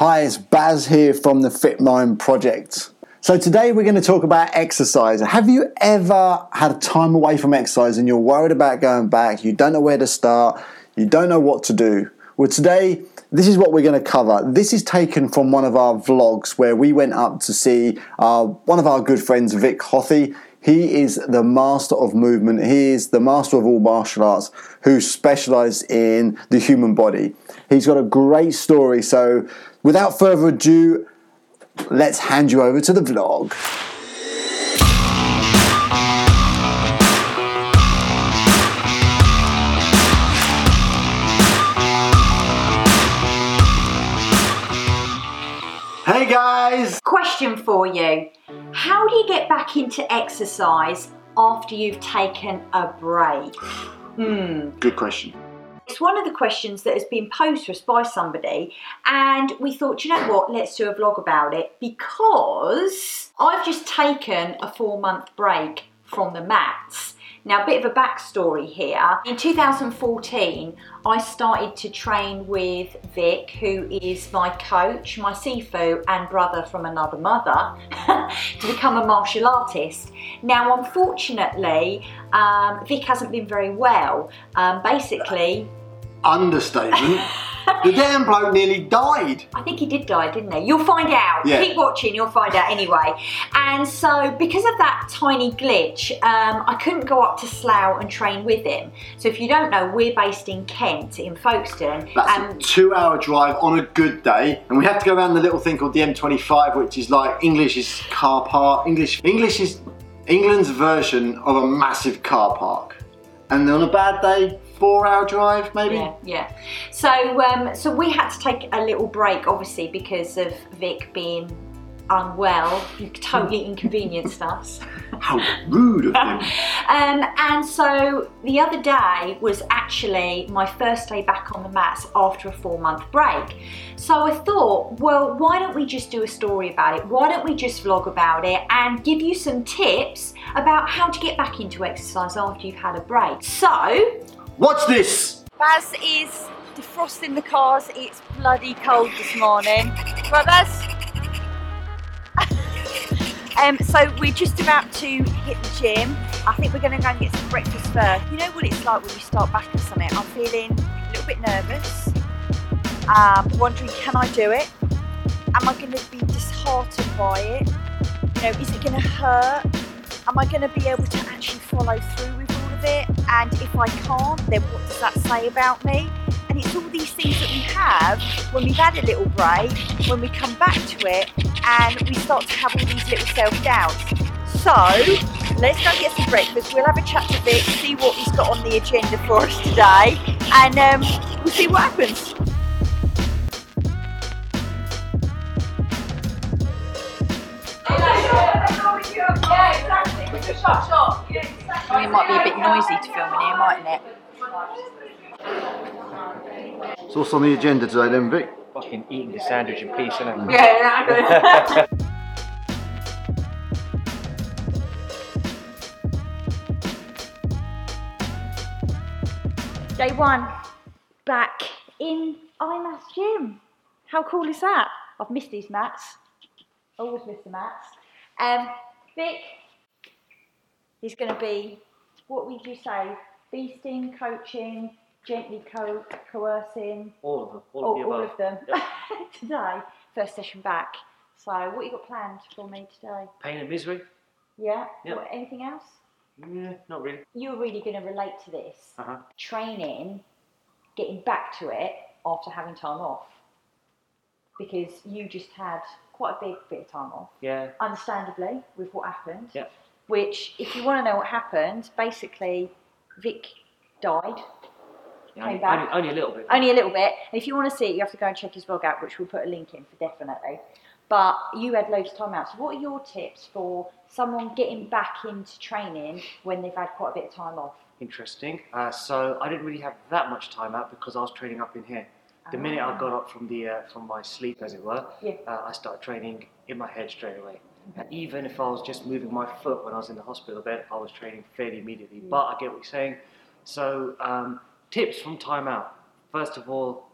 Hi, it's Baz here from the Fit Mind Project. So, today we're going to talk about exercise. Have you ever had time away from exercise and you're worried about going back? You don't know where to start, you don't know what to do? Well, today, this is what we're going to cover. This is taken from one of our vlogs where we went up to see uh, one of our good friends, Vik Hothi. He is the master of movement. He is the master of all martial arts who specialized in the human body. He's got a great story. So, without further ado, let's hand you over to the vlog. Hey guys! Question for you How do you get back into exercise after you've taken a break? Hmm. Good question. It's one of the questions that has been posed to us by somebody, and we thought, you know what, let's do a vlog about it because I've just taken a four month break from the mats. Now, a bit of a backstory here. In 2014, I started to train with Vik, who is my coach, my Sifu, and brother from another mother, to become a martial artist. Now, unfortunately, um, Vik hasn't been very well. Um, basically, Understatement. the damn bloke nearly died. I think he did die, didn't he? You'll find out. Yeah. Keep watching, you'll find out anyway. And so, because of that tiny glitch, um, I couldn't go up to Slough and train with him. So, if you don't know, we're based in Kent, in Folkestone. That's and a two hour drive on a good day. And we have to go around the little thing called the M25, which is like English's car park. English English is England's version of a massive car park. And on a bad day, four hour drive maybe? Yeah, yeah. So, um, so we had to take a little break, obviously, because of Vik being unwell. You totally inconvenienced us. How rude of him. Um, and so the other day was actually my first day back on the mats after a four month break. So I thought, well, why don't we just do a story about it? Why don't we just vlog about it and give you some tips about how to get back into exercise after you've had a break? So, Watch this! Baz is defrosting the cars. It's bloody cold this morning. Right, Baz? um, so we're just about to hit the gym. I think we're going to go and get some breakfast first. You know what it's like when you start back at something? I'm feeling a little bit nervous. Um, wondering, can I do it? Am I going to be disheartened by it? You know, is it going to hurt? Am I going to be able to actually follow through with of it? And if I can't, then what does that say about me? And it's all these things that we have when we've had a little break, when we come back to it, and we start to have all these little self doubts. So, let's go get some breakfast. We'll have a chat to Vik, see what he's got on the agenda for us today, and um, we'll see what happens. I mean, it might be a bit noisy to film in here, mightn't it? So what's on the agenda today then, Vik? Fucking eating the sandwich in peace, innit? Yeah, Day one, back in IMAS gym. How cool is that? I've missed these mats. Always miss the mats. Um, Vik is going to be, what would you say, beasting, coaching, gently co- coercing, All of them. All, all, of the all of them Yep. today. First session back. So, what you got planned for me today? Pain and misery? Yeah. Yep. Anything else? Yeah, not really. You're really going to relate to this. Uh huh. Training, getting back to it after having time off, because you just had quite a big bit of time off. Yeah. Understandably, with what happened. Yep. Which, if you want to know what happened, basically, Vik died. yeah Came only, back. Only, only a little bit. Only a little bit. And if you want to see it, you have to go and check his vlog out, which we'll put a link in for definitely. But you had loads of time out. So, what are your tips for someone getting back into training when they've had quite a bit of time off? Interesting. Uh, so I didn't really have that much time out because I was training up in here. The minute I got up from the uh, from my sleep, as it were, Yeah. uh, I started training in my head straight away. Even if I was just moving my foot when I was in the hospital bed, I was training fairly immediately. But I get what you're saying. So um, tips from timeout. First of all,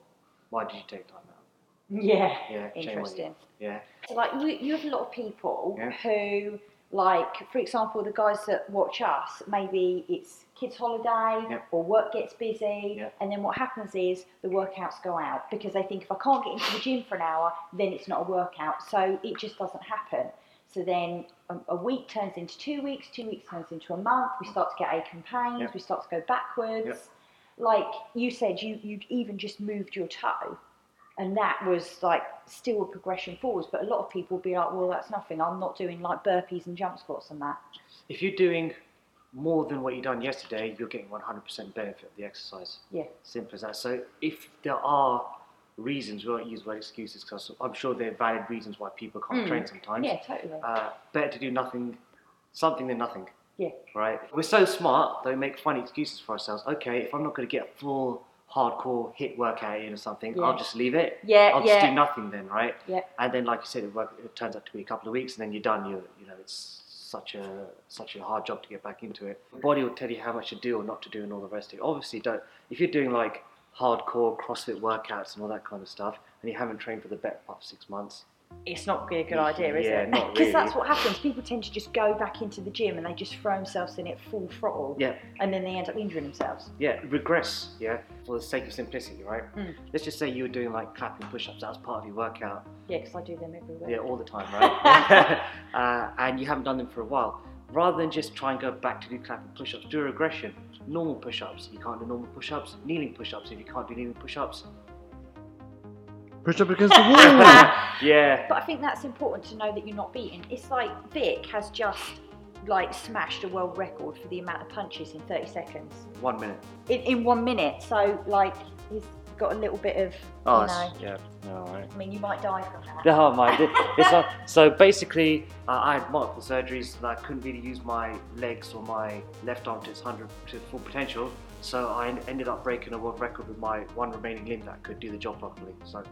why did you take time out? Yeah. Yeah, shame on you. Interesting. Yeah. So, like, you, you have a lot of people Yeah. who, like, for example, the guys that watch us, maybe it's kids' holiday Yep. or work gets busy, Yep. and then what happens is the workouts go out because they think if I can't get into the gym for an hour, then it's not a workout. So it just doesn't happen. So then a, a week turns into two weeks, two weeks turns into a month. We start to get ache and pains. Yep. We start to go backwards. Yep. Like you said, you you'd even just moved your toe and that was like still a progression forwards. But a lot of people would be like, well, that's nothing. I'm not doing like burpees and jump squats and that. If you're doing more than what you done yesterday, you're getting 100% benefit of the exercise. Yeah. Simple as that. So if there are reasons, we won't use word excuses because I'm sure there are valid reasons why people can't Mm. train sometimes. Yeah, totally. Uh, better to do nothing, something than nothing. Yeah. Right. We're so smart that we make funny excuses for ourselves. Okay, if I'm not going to get a full hardcore hit workout in or something, Yeah. I'll just leave it. Yeah, I'll yeah. just do nothing then, right? Yeah. And then, like you said, it, work, it turns out to be a couple of weeks, and then you're done. You you know, it's such a such a hard job to get back into it. The body will tell you how much to do or not to do, and all the rest of it. Obviously, don't if you're doing like hardcore CrossFit workouts and all that kind of stuff, and you haven't trained for the part of six months. It's not really a good idea, is Yeah, it? Because that's what happens. People tend to just go back into the gym and they just throw themselves in it full throttle. Yeah. And then they end up injuring themselves. Yeah, regress, yeah, for the sake of simplicity, right? Mm. Let's just say you were doing like clapping push ups, that was part of your workout, Yeah, because I do them every week. yeah, all the time, right? uh, and you haven't done them for a while. Rather than just try and go back to do clapping push ups, do a regression. Normal push ups, you can't do normal push ups. Kneeling push ups, if you can't do kneeling push ups. Push up against the wall. yeah, But I think that's important to know that you're not beaten. It's like Vik has just like smashed a world record for the amount of punches in 30 seconds one minute. in, in one minute. So like he's got a little bit of Oh, you know. yeah, all right. I mean, you might die from that. No, my, it's not, so basically, uh, I had multiple surgeries and I couldn't really use my legs or my left arm to its 100 to full potential. So I ended up breaking a world record with my one remaining limb that could do the job properly. So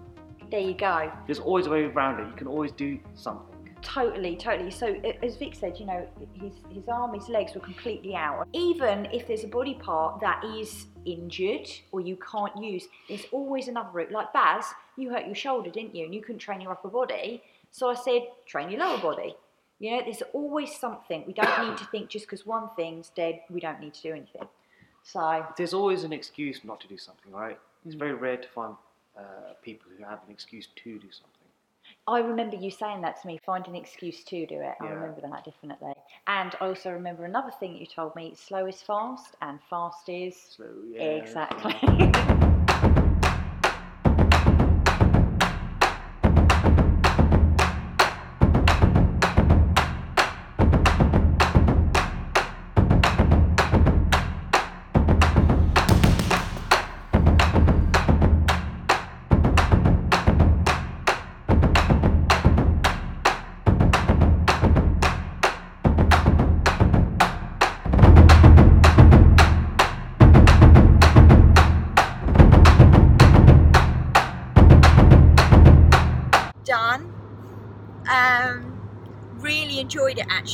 There you go. there's always a way around it. You can always do something. Totally, totally. So as Vik said, you know, his his arm, his legs were completely out. Even if there's a body part that is injured or you can't use, there's always another route. Like Baz, you hurt your shoulder, didn't you? And you couldn't train your upper body. So I said, train your lower body. You know, there's always something. We don't need to think just because one thing's dead, we don't need to do anything. So There's always an excuse not to do something, right? It's Mm. very rare to find uh, people who have an excuse to do something. I remember you saying that to me, find an excuse to do it. I remember that definitely. And I also remember another thing that you told me slow is fast and fast is. So yeah, exactly. done.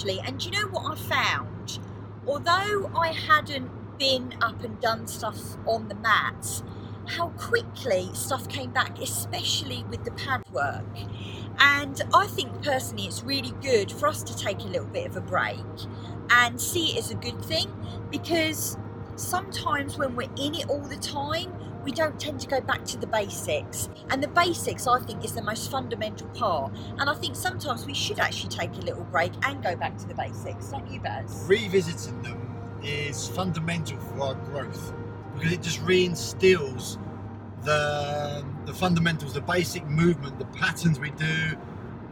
Actually. And you know what I found? Although I hadn't been up and done stuff on the mats, how quickly stuff came back, especially with the pad work. And I think personally it's really good for us to take a little bit of a break and see it as a good thing because sometimes when we're in it all the time, we don't tend to go back to the basics. And the basics, I think, is the most fundamental part. And I think sometimes we should actually take a little break and go back to the basics, don't you, Baz? revisiting them is fundamental for our growth because it just reinstills the the fundamentals, the basic movement, the patterns we do,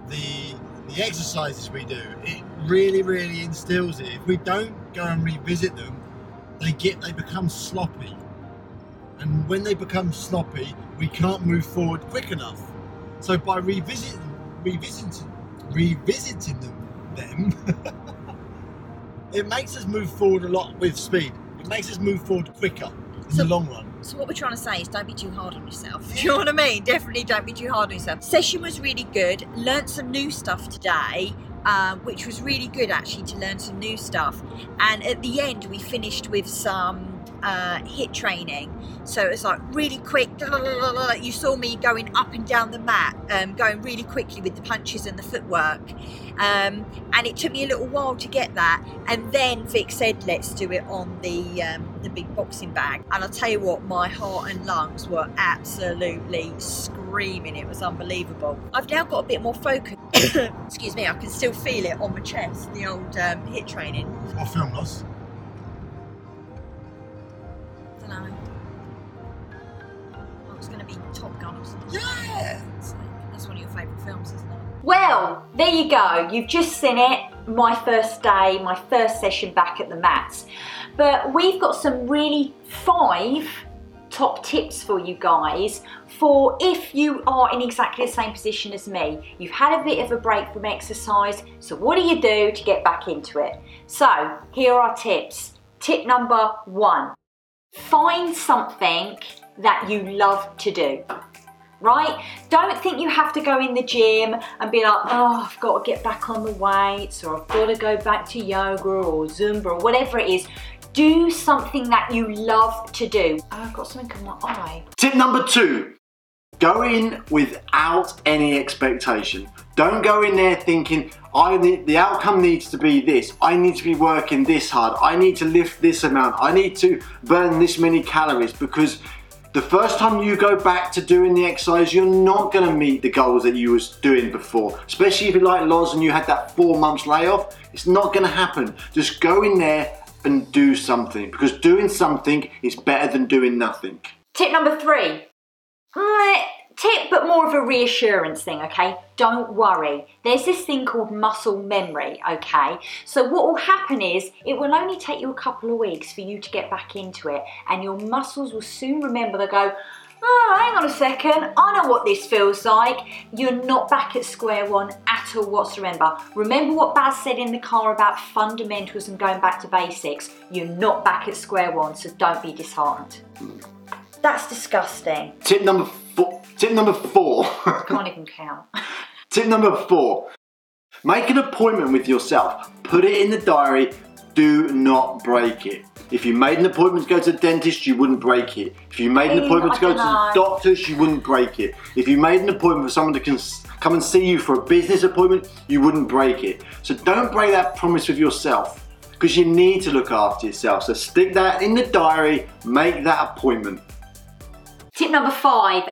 the the exercises we do. It really, really instills it. If we don't go and revisit them, they get they become sloppy. And when they become sloppy, we can't move forward quick enough. So by revisiting revisiting revisiting them them it makes us move forward a lot with speed. It makes us move forward quicker in So- the long run. So what we're trying to say is don't be too hard on yourself. Do you know what I mean? Definitely don't be too hard on yourself. Session was really good. Learned some new stuff today, um, which was really good actually to learn some new stuff. And at the end we finished with some uh, hit training. So it was like really quick. You saw me going up and down the mat, um, going really quickly with the punches and the footwork. Um, and it took me a little while to get that. And then Vik said, "Let's do it on the um, the big boxing bag." And I'll tell you what, my heart and lungs were absolutely screaming. It was unbelievable. I've now got a bit more focus. Excuse me, I can still feel it on my chest. The old um, hit training. What film loss? It's going to be Top Gun or something. Yeah. It's like- That's one of your favourite films, isn't it? Well, there you go. You've just seen it. My first day, my first session back at the mats. But we've got some really five top tips for you guys for if you are in exactly the same position as me. You've had a bit of a break from exercise, so what do you do to get back into it? So, here are our tips. Tip number one find something that you love to do right? Don't think you have to go in the gym and be like, oh, I've got to get back on the weights or I've got to go back to yoga or Zumba or whatever it is. Do something that you love to do. Oh, I've got something on my eye. Tip number two go in without any expectation. Don't go in there thinking, I need, the outcome needs to be this. I need to be working this hard. I need to lift this amount. I need to burn this many calories because the first time you go back to doing the exercise, you're not going to meet the goals that you was doing before. Especially if you're like Loz and you had that four months layoff, it's not going to happen. Just go in there and do something because doing something is better than doing nothing. Tip number three. Tip, but more of a reassurance thing, okay? Don't worry. There's this thing called muscle memory, okay? So, what will happen is it will only take you a couple of weeks for you to get back into it, and your muscles will soon remember. They'll go, Oh, hang on a second, I know what this feels like. You're not back at square one at all whatsoever. Remember what Baz said in the car about fundamentals and going back to basics? You're not back at square one, so don't be disheartened. Hmm. That's disgusting. Tip number four. Tip number four. Can't even count. Tip number four. Make an appointment with yourself. Put it in the diary. Do not break it. If you made an appointment to go to the dentist, you wouldn't break it. If you made an appointment to go to the doctors, you wouldn't break it. If you made an appointment for someone to cons- come and see you for a business appointment, you wouldn't break it. So don't break that promise with yourself because you need to look after yourself. So stick that in the diary, make that appointment. Tip number five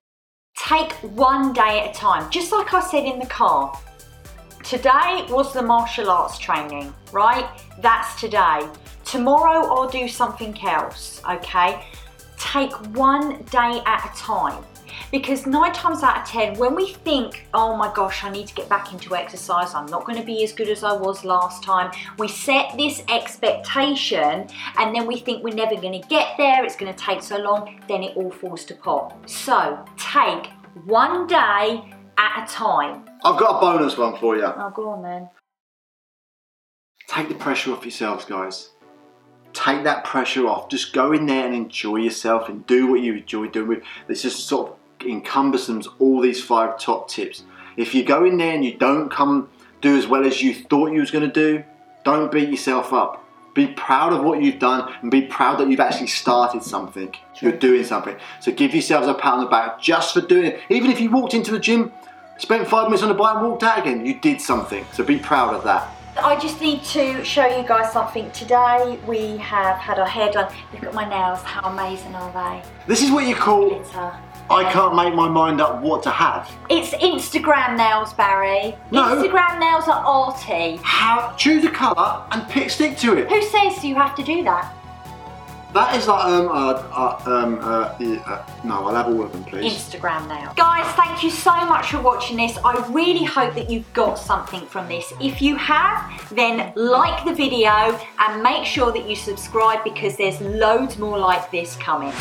take one day at a time. Just like I said in the car. Today was the martial arts training, right? That's today. Tomorrow I'll do something else, okay? Take one day at a time. Because nine times out of ten, when we think, oh my gosh, I need to get back into exercise, I'm not going to be as good as I was last time, we set this expectation and then we think we're never going to get there, it's going to take so long, then it all falls to pot. So take one day at a time. I've got a bonus one for you. Oh, go on then. Take the pressure off yourselves, guys. Take that pressure off. Just go in there and enjoy yourself and do what you enjoy doing. This just sort of encompasses all these five top tips. If you go in there and you don't come do as well as you thought you was going to do, don't beat yourself up. Be proud of what you've done and be proud that you've actually started something. You're doing something. So give yourselves a pat on the back just for doing it. Even if you walked into the gym, spent five minutes on the bike and walked out again, you did something. So be proud of that. I just need to show you guys something. Today we have had our hair done. Look at my nails, how amazing are they? This is what you call Glitter. I can't make my mind up what to have. It's Instagram nails, Barry. No. Instagram nails are arty. How choose a colour and pick stick to it. Who says you have to do that? That is like um uh, uh um uh, uh no, I'll have all of them, please. Instagram nails. Guys, thank you so much for watching this. I really hope that you've got something from this. If you have, then like the video and make sure that you subscribe because there's loads more like this coming.